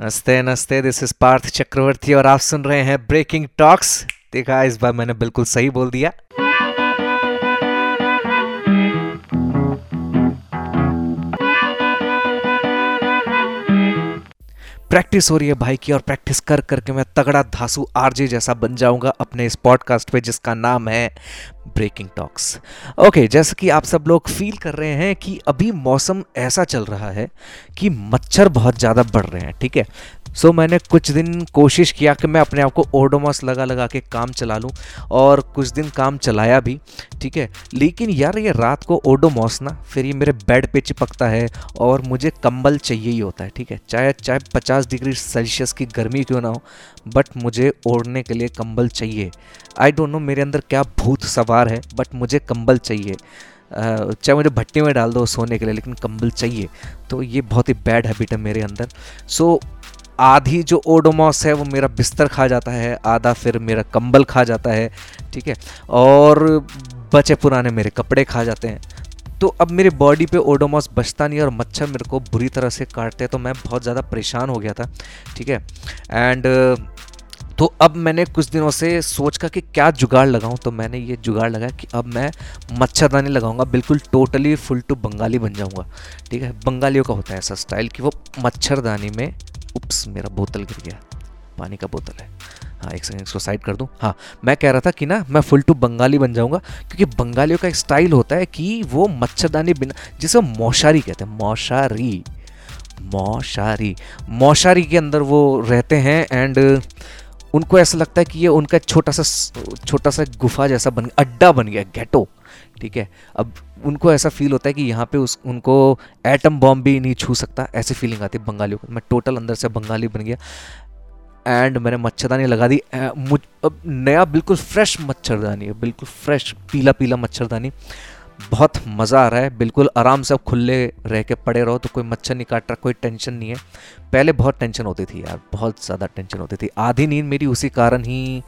नमस्ते नमस्ते this is Partha चक्रवर्ती और आप सुन रहे हैं ब्रेकिंग टॉक्स देखा, इस बार मैंने बिल्कुल सही बोल दिया। प्रैक्टिस हो रही है भाई की और प्रैक्टिस कर, करके मैं तगड़ा धासु आरजे जैसा बन जाऊँगा अपने इस पॉडकास्ट पे जिसका नाम है ब्रेकिंग टॉक्स ओके जैसे कि आप सब लोग फील कर रहे हैं कि अभी मौसम ऐसा चल रहा है कि मच्छर बहुत ज़्यादा बढ़ रहे हैं, ठीक है? सो so, मैंने कुछ दिन कोशिश किया कि मैं अपने आप को ओडोमॉस लगा लगा के काम चला लूँ और कुछ दिन काम चलाया भी ठीक है? लेकिन यार ये रात को ओडोमॉस ना फिर ये मेरे बेड पे चिपकता है और मुझे कंबल चाहिए ही होता है ठीक है? चाहे चाहे पचास डिग्री सेल्सियस की गर्मी क्यों ना हो बट मुझे ओढ़ने के लिए कंबल चाहिए। आई डोंट नो मेरे अंदर क्या भूत सवार है बट मुझे कंबल चाहिए। चाहे मुझे भट्टी में डाल दो सोने के लिए लेकिन कंबल चाहिए। तो ये बहुत ही बैड हैबिट है मेरे अंदर। सो so, आधी जो ओडोमॉस है वो मेरा बिस्तर खा जाता है, आधा फिर मेरा कंबल खा जाता है, ठीक है? और बचे पुराने मेरे कपड़े खा जाते हैं। तो अब मेरे बॉडी पे ओडोमॉस बचता नहीं और मच्छर मेरे को बुरी तरह से काटते हैं तो मैं बहुत ज़्यादा परेशान हो गया था, ठीक है? एंड तो अब मैंने कुछ दिनों से सोच का कि क्या जुगाड़ लगाऊँ तो मैंने ये जुगाड़ लगाया कि अब मैं मच्छरदानी लगाऊँगा, बिल्कुल टोटली फुल टू बंगाली बन जाऊँगा, ठीक है? बंगालियों का होता है ऐसा स्टाइल कि वो मच्छरदानी में उप्स, मेरा बोतल गिर गया। पानी का बोतल है। हाँ एक सेकंड इसको साइड कर दूँ? हाँ मैं कह रहा था कि ना, मैं फुल टू बंगाली बन जाऊँगा, क्योंकि बंगालियों का एक स्टाइल होता है कि वो मच्छरदानी बिना, जिसे मौशारी कहते हैं, मौशारी मौशारी मौशारी के अंदर वो रहते हैं एंड उनको ऐसा लगता है कि ये उनका छोटा सा छोटा सा गुफा जैसा बन, अड्डा बन गया गेटो ठीक है? अब उनको ऐसा फील होता है कि यहाँ पे उस, उनको एटम बॉम्ब भी नहीं छू सकता, ऐसी फीलिंग आती है बंगालियों को। मैं टोटल अंदर से बंगाली बन गया। एंड मैंने मच्छरदानी लगा दी। मुझ, अब नया, बिल्कुल फ्रेश मच्छरदानी है, बिल्कुल फ्रेश पीला पीला मच्छरदानी। बहुत मज़ा आ रहा है। बिल्कुल आराम से खुले रह के पड़े रहो तो कोई मच्छर नहीं काट रहा, कोई टेंशन नहीं है। पहले बहुत टेंशन होती थी यार, बहुत ज़्यादा टेंशन होती थी। आधी नींद मेरी उसी कारण ही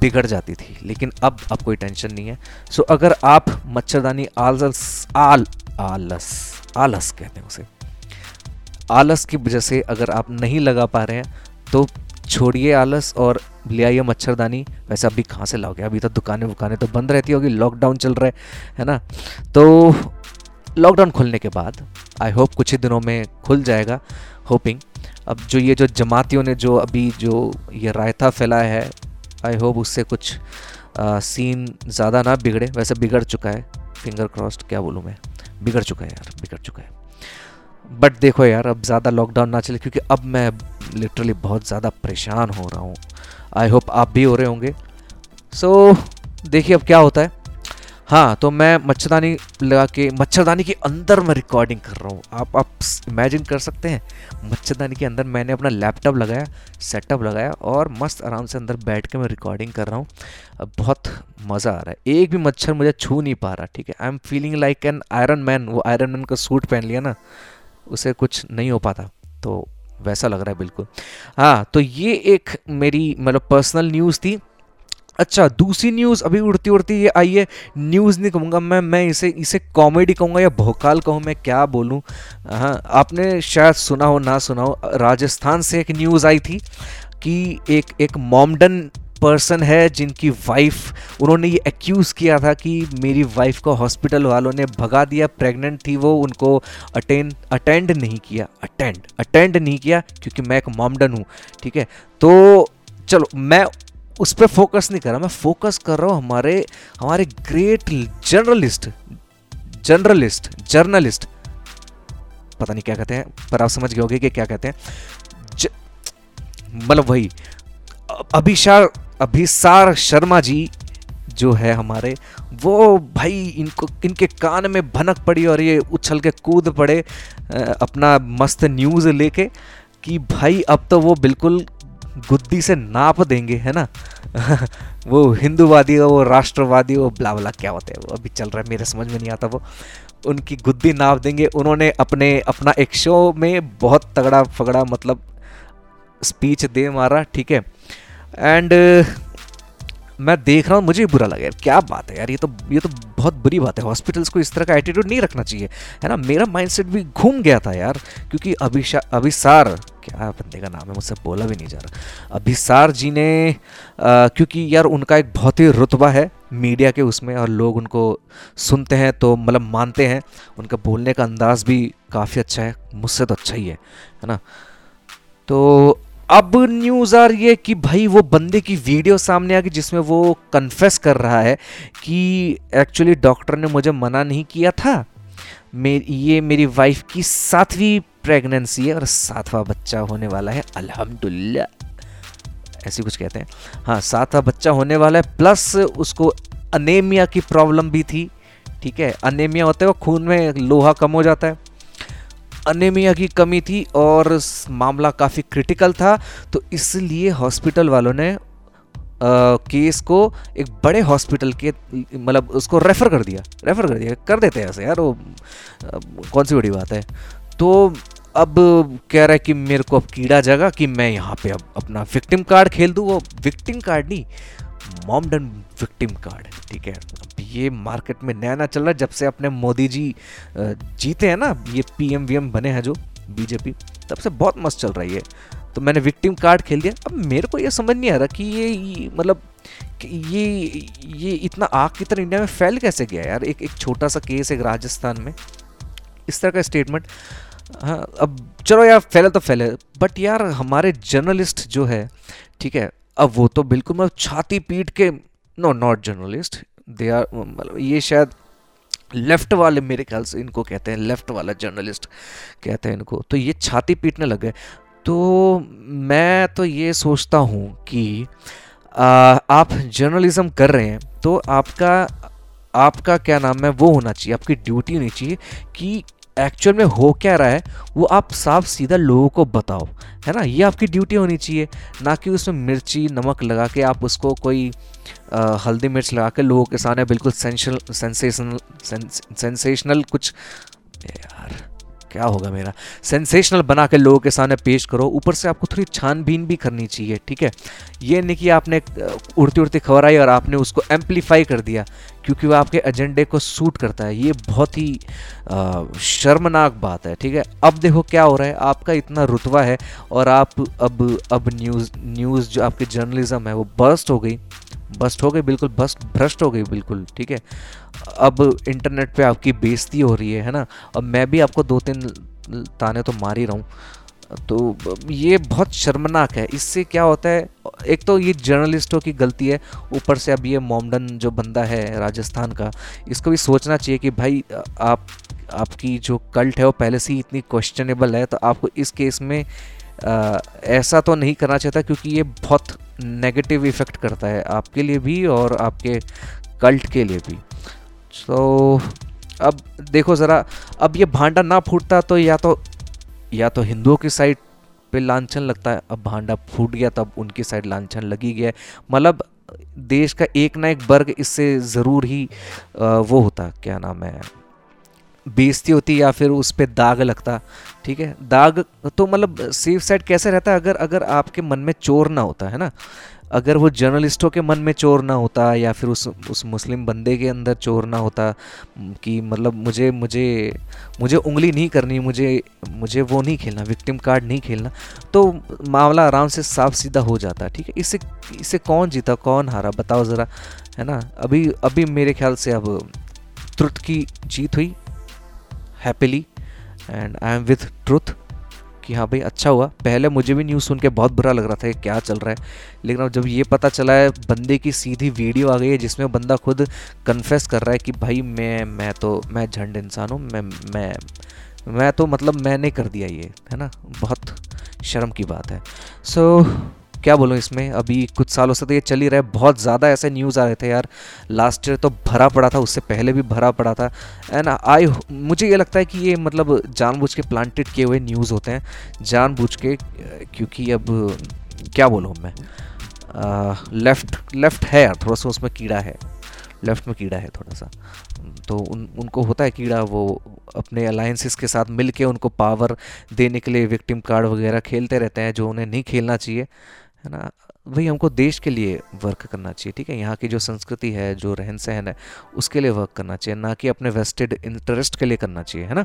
बिगड़ जाती थी, लेकिन अब अब कोई टेंशन नहीं है। सो अगर आप मच्छरदानी आलस, आल, आलस आलस कहते हैं उसे। आलस की वजह से अगर आप नहीं लगा पा रहे हैं तो छोड़िए आलस और ले आइए मच्छरदानी। वैसे अभी कहाँ से लाओगे? अभी तो दुकानें वुकानें तो बंद रहती होगी लॉकडाउन चल रहा है है ना? तो लॉकडाउन खुलने के बाद आई होप कुछ ही दिनों में खुल जाएगा होपिंग अब जो ये जो जमातियों ने जो अभी जो ये रायता फैलाया है आई होप उससे कुछ आ, सीन ज़्यादा ना बिगड़े। वैसे बिगड़ चुका है फिंगर क्रॉस्ड क्या बोलूँ मैं? बिगड़ चुका है यार बिगड़ चुका है। बट देखो यार अब ज़्यादा लॉकडाउन ना चले क्योंकि अब मैं लिटरली बहुत ज़्यादा परेशान हो रहा हूँ। आई होप आप भी हो रहे होंगे। सो so, देखिए अब क्या होता है। हाँ तो मैं मच्छरदानी लगा के मच्छरदानी के अंदर मैं रिकॉर्डिंग कर रहा हूँ। आप आप इमेजिन कर सकते हैं। मच्छरदानी के अंदर मैंने अपना लैपटॉप लगाया सेटअप लगाया और मस्त आराम से अंदर बैठ के मैं रिकॉर्डिंग कर रहा हूँ। बहुत मज़ा आ रहा है। एक भी मच्छर मुझे छू नहीं पा रहा ठीक है? I am feeling like an Iron Man वो आयरन मैन का सूट पहन लिया ना उसे कुछ नहीं हो पाता। तो वैसा लग रहा है बिल्कुल। हाँ तो ये एक मेरी मतलब पर्सनल न्यूज़ थी। अच्छा दूसरी न्यूज़ अभी उड़ती उड़ती ये आई है। न्यूज़ नहीं कहूँगा मैं मैं इसे इसे कॉमेडी कहूँगा या भोकाल कहूँ, मैं क्या बोलूँ? हाँ आपने शायद सुना हो, ना सुना हो, राजस्थान से एक न्यूज़ आई थी कि एक एक मॉमडन पर्सन है जिनकी वाइफ उन्होंने ये एक्यूज़ किया था कि मेरी वाइफ को हॉस्पिटल वालों ने भगा दिया प्रेग्नेंट थी वो, उनको अटेंड अटेंड नहीं किया अटेंड अटेंड नहीं किया, क्योंकि मैं एक मॉमडन हूँ, ठीक है? तो चलो, मैं उस पर फोकस नहीं कर रहा, मैं फोकस कर रहा हूँ हमारे हमारे ग्रेट जर्नलिस्ट जर्नलिस्ट जर्नलिस्ट पता नहीं क्या कहते हैं, पर आप समझ गए होगे कि क्या कहते हैं। मतलब वही अभिशार अभिसार शर्मा जी जो है हमारे, वो भाई इनको, इनके कान में भनक पड़ी और ये उछल के कूद पड़े अपना मस्त न्यूज़ लेके कि भाई अब तो वो बिल्कुल गुद्दी से नाप देंगे, है ना? वो हिंदूवादी वो राष्ट्रवादी वो ब्ला क्या होता है वो? अभी चल रहा है, मेरे समझ में नहीं आता वो। उनकी गुद्दी नाप देंगे, उन्होंने अपने, अपना एक शो में बहुत तगड़ा फगड़ा मतलब स्पीच दे मारा, ठीक है? एंड uh, मैं देख रहा हूँ मुझे बुरा लगा यार क्या बात है यार ये तो ये तो बहुत बुरी बात है। हॉस्पिटल्स को इस तरह का एटीट्यूड नहीं रखना चाहिए है ना? मेरा माइंडसेट भी घूम गया था यार क्योंकि अभिशा अभिसार क्या बंदे का नाम है मुझसे बोला भी नहीं जा रहा। अभिसार जी ने आ, क्योंकि यार उनका एक बहुत ही रुतबा है मीडिया के उसमें और लोग उनको सुनते हैं तो मतलब मानते हैं। उनका बोलने का अंदाज भी काफ़ी अच्छा है मुझसे तो अच्छा ही है है ना? तो अब न्यूज़ आ रही है कि भाई वो बंदे की वीडियो सामने आ गई जिसमें वो कन्फेस कर रहा है कि एक्चुअली डॉक्टर ने मुझे मना नहीं किया था। मेरी ये मेरी वाइफ की सातवीं प्रेगनेंसी है और सातवां बच्चा होने वाला है, अल्हम्दुलिल्लाह। ऐसी कुछ कहते हैं। हाँ सातवां बच्चा होने वाला है प्लस उसको अनेमिया की प्रॉब्लम भी थी, ठीक है? अनेमिया होते हुए खून में लोहा कम हो जाता है। अनेमिया की कमी थी और मामला काफ़ी क्रिटिकल था। तो इसलिए हॉस्पिटल वालों ने केस को एक बड़े हॉस्पिटल के मतलब उसको रेफ़र कर दिया। रेफ़र कर दिया। कर देते हैं ऐसे, यार वो कौन सी बड़ी बात है? तो अब कह रहा है कि मेरे को अब कीड़ा जगा कि मैं यहाँ पे अब अपना विक्टिम कार्ड खेल दूँ। वो विक्टिम कार्ड नहीं मॉमडन विक्टिम कार्ड, ठीक है? अब ये मार्केट में नया नया चल रहा है, जब से अपने मोदी जी जीते हैं ना, ये पी एम वी एम बने हैं जो बीजेपी, तब से बहुत मस्त चल रही है तो मैंने विक्टिम कार्ड खेल दिया। अब मेरे को ये समझ नहीं आ रहा कि ये मतलब ये ये इतना आग की तरह इंडिया में फैल कैसे गया यार? एक एक छोटा सा केस एक राजस्थान में, इस तरह का स्टेटमेंट हाँ अब चलो यार, फैले तो फैले। बट यार, हमारे जर्नलिस्ट जो है, ठीक है अब वो तो बिल्कुल मतलब छाती पीट के no not journalist they are मतलब ये शायद लेफ़्ट वाले मेरे ख्याल से इनको कहते हैं लेफ़्ट वाला जर्नलिस्ट कहते हैं इनको। तो ये छाती पीटने लगे तो मैं तो ये सोचता हूँ कि आ, आप जर्नलिज्म कर रहे हैं तो आपका आपका क्या नाम है वो होना चाहिए आपकी ड्यूटी होनी चाहिए कि एक्चुअल में हो क्या रहा है वो आप साफ़ सीधा लोगों को बताओ है ना? ये आपकी ड्यूटी होनी चाहिए ना कि उसमें मिर्ची नमक लगा के आप उसको कोई आ, हल्दी मिर्च लगा के लोगों के सामने बिल्कुल सेंशल सेंसेशनल सेंसेशनल कुछ यार। क्या होगा मेरा? सेंसेशनल बना के लोगों के सामने पेश करो। ऊपर से आपको थोड़ी छानबीन भी करनी चाहिए, ठीक है? ये नहीं कि आपने उड़ती उड़ती खबर आई और आपने उसको एम्पलीफाई कर दिया, क्योंकि वह आपके एजेंडे को सूट करता है। ये बहुत ही शर्मनाक बात है, ठीक है? अब देखो क्या हो रहा है। आपका इतना रुतबा है और आप अब अब न्यूज़ न्यूज़ जो आपकी जर्नलिज्म है वो बर्स्ट हो गई। बस्ट हो गई, बिल्कुल बस्ट, भ्रष्ट हो गई, बिल्कुल, ठीक है। अब इंटरनेट पे आपकी बेइज्जती हो रही है है ना? अब मैं भी आपको दो तीन ताने तो मार ही रहा हूँ। तो ये बहुत शर्मनाक है। इससे क्या होता है, एक तो ये जर्नलिस्टों की गलती है। ऊपर से अब ये मोमडन जो बंदा है राजस्थान का, इसको भी सोचना चाहिए कि भाई, आप, आपकी जो कल्ट है वो पहले से ही इतनी क्वेश्चनेबल है तो आपको इस केस में आ, ऐसा तो नहीं करना चाहता क्योंकि ये बहुत नेगेटिव इफ़ेक्ट करता है आपके लिए भी और आपके कल्ट के लिए भी। सो so, अब देखो ज़रा अब ये भांडा ना फूटता तो या तो या तो हिंदुओं की साइड पे लांछन लगता है। अब भांडा फूट गया तब उनकी साइड लांछन लगी गया मतलब देश का एक ना एक वर्ग इससे ज़रूर ही वो होता क्या नाम है? बेइज्जती होती या फिर उस पर दाग लगता, ठीक है? दाग तो मतलब सेफ़ साइड कैसे रहता है? अगर अगर आपके मन में चोर ना होता, है ना? अगर वो जर्नलिस्टों के मन में चोर ना होता या फिर उस उस मुस्लिम बंदे के अंदर चोर ना होता कि मतलब मुझे मुझे मुझे उंगली नहीं करनी, मुझे मुझे वो नहीं खेलना विक्टिम कार्ड नहीं खेलना तो मामला आराम से साफ़ सीधा हो जाता, ठीक है? इससे इससे कौन जीता, कौन हारा, बताओ ज़रा, है ना? अभी अभी मेरे ख्याल से अब त्रुट की जीत हुई। Happily and I am with truth कि हाँ भाई अच्छा हुआ। पहले मुझे भी न्यूज़ सुन के बहुत बुरा लग रहा था कि क्या चल रहा है। लेकिन अब जब ये पता चला है बंदे की सीधी वीडियो आ गई है जिसमें बंदा खुद कन्फेस कर रहा है कि भाई मैं मैं तो मैं झंड इंसान हूँ मैं मैं मैं तो मतलब मैंने कर दिया ये है ना? बहुत शर्म की बात है। सो so, क्या बोलूँ इसमें? अभी कुछ सालों से तो ये चल ही रहा है। बहुत ज़्यादा ऐसे न्यूज़ आ रहे थे यार। लास्ट ईयर तो भरा पड़ा था, उससे पहले भी भरा पड़ा था। एंड आई मुझे ये लगता है कि ये मतलब जानबूझ के प्लांटेड किए हुए न्यूज़ होते हैं। जानबूझ के, क्योंकि अब क्या बोलूँ मैं? लेफ़्ट लेफ़्ट है यार, थोड़ा सा उसमें कीड़ा है। लेफ़्ट में कीड़ा है थोड़ा सा। तो उन, उनको होता है कीड़ा, वो अपने अलायंसिस के साथ मिल के उनको पावर देने के लिए विक्टिम कार्ड वगैरह खेलते रहते हैं, जो उन्हें नहीं खेलना चाहिए। है ना? भाई हमको देश के लिए वर्क करना चाहिए ठीक है? यहाँ की जो संस्कृति है जो रहन सहन है उसके लिए वर्क करना चाहिए ना कि अपने वेस्टेड इंटरेस्ट के लिए करना चाहिए है ना?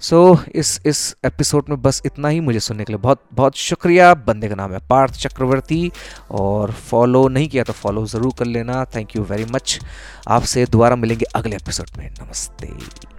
सो so, इस इस एपिसोड में बस इतना ही मुझे सुनने के लिए बहुत बहुत शुक्रिया। बंदे का नाम है पार्थ चक्रवर्ती और फॉलो नहीं किया तो फॉलो ज़रूर कर लेना। थैंक यू वेरी मच आपसे दोबारा मिलेंगे अगले एपिसोड में। नमस्ते।